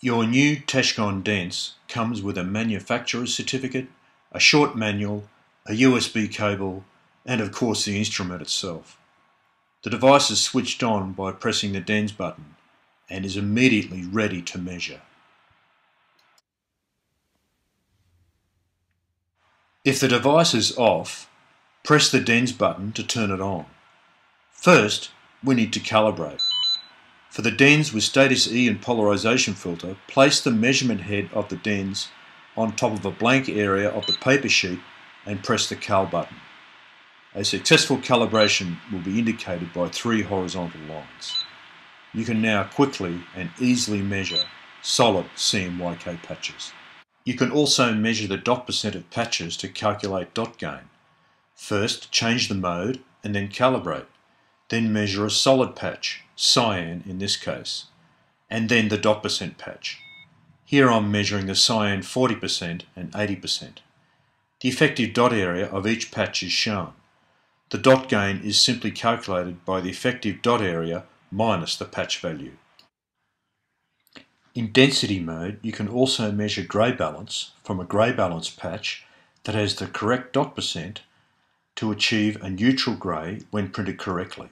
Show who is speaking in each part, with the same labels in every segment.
Speaker 1: Your new Techkon DENS comes with a manufacturer's certificate, a short manual, a USB cable, and of course the instrument itself. The device is switched on by pressing the DENS button and is immediately ready to measure. If the device is off, press the DENS button to turn it on. First, we need to calibrate. For the DENS with status E and polarization filter, place the measurement head of the DENS on top of a blank area of the paper sheet and press the cal button. A successful calibration will be indicated by three horizontal lines. You can now quickly and easily measure solid CMYK patches. You can also measure the dot percent of patches to calculate dot gain. First, change the mode and then calibrate. Then measure a solid patch, cyan in this case, and then the dot percent patch. Here I'm measuring the cyan 40% and 80%. The effective dot area of each patch is shown. The dot gain is simply calculated by the effective dot area minus the patch value. In density mode, you can also measure grey balance from a grey balance patch that has the correct dot percent to achieve a neutral grey when printed correctly.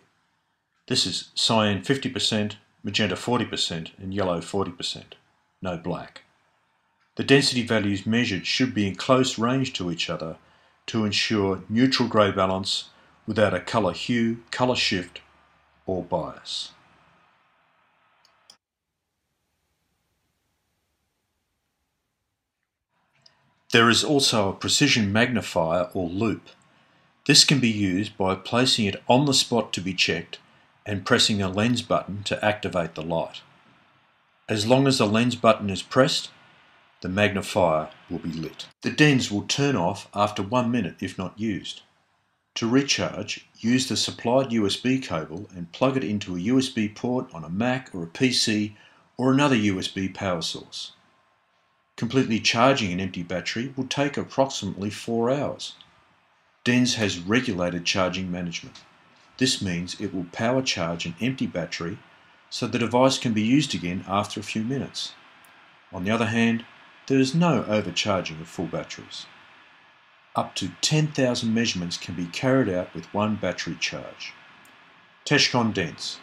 Speaker 1: This is cyan 50%, magenta 40% and yellow 40%, no black. The density values measured should be in close range to each other to ensure neutral grey balance without a colour hue, colour shift or bias. There is also a precision magnifier or loupe. This can be used by placing it on the spot to be checked and pressing a lens button to activate the light. As long as the lens button is pressed, the magnifier will be lit. The DENS will turn off after one minute if not used. To recharge, use the supplied USB cable and plug it into a USB port on a Mac or a PC or another USB power source. Completely charging an empty battery will take approximately 4 hours. DENS has regulated charging management. This means it will power charge an empty battery so the device can be used again after a few minutes. On the other hand, there is no overcharging of full batteries. Up to 10,000 measurements can be carried out with one battery charge. Techkon DENS.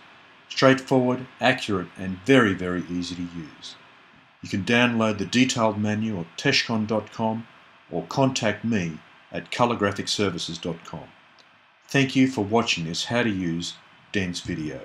Speaker 1: Straightforward, accurate and very very easy to use. You can download the detailed manual at techkon.com or contact me at colourgraphicservices.com. Thank you for watching this how to use DENS video.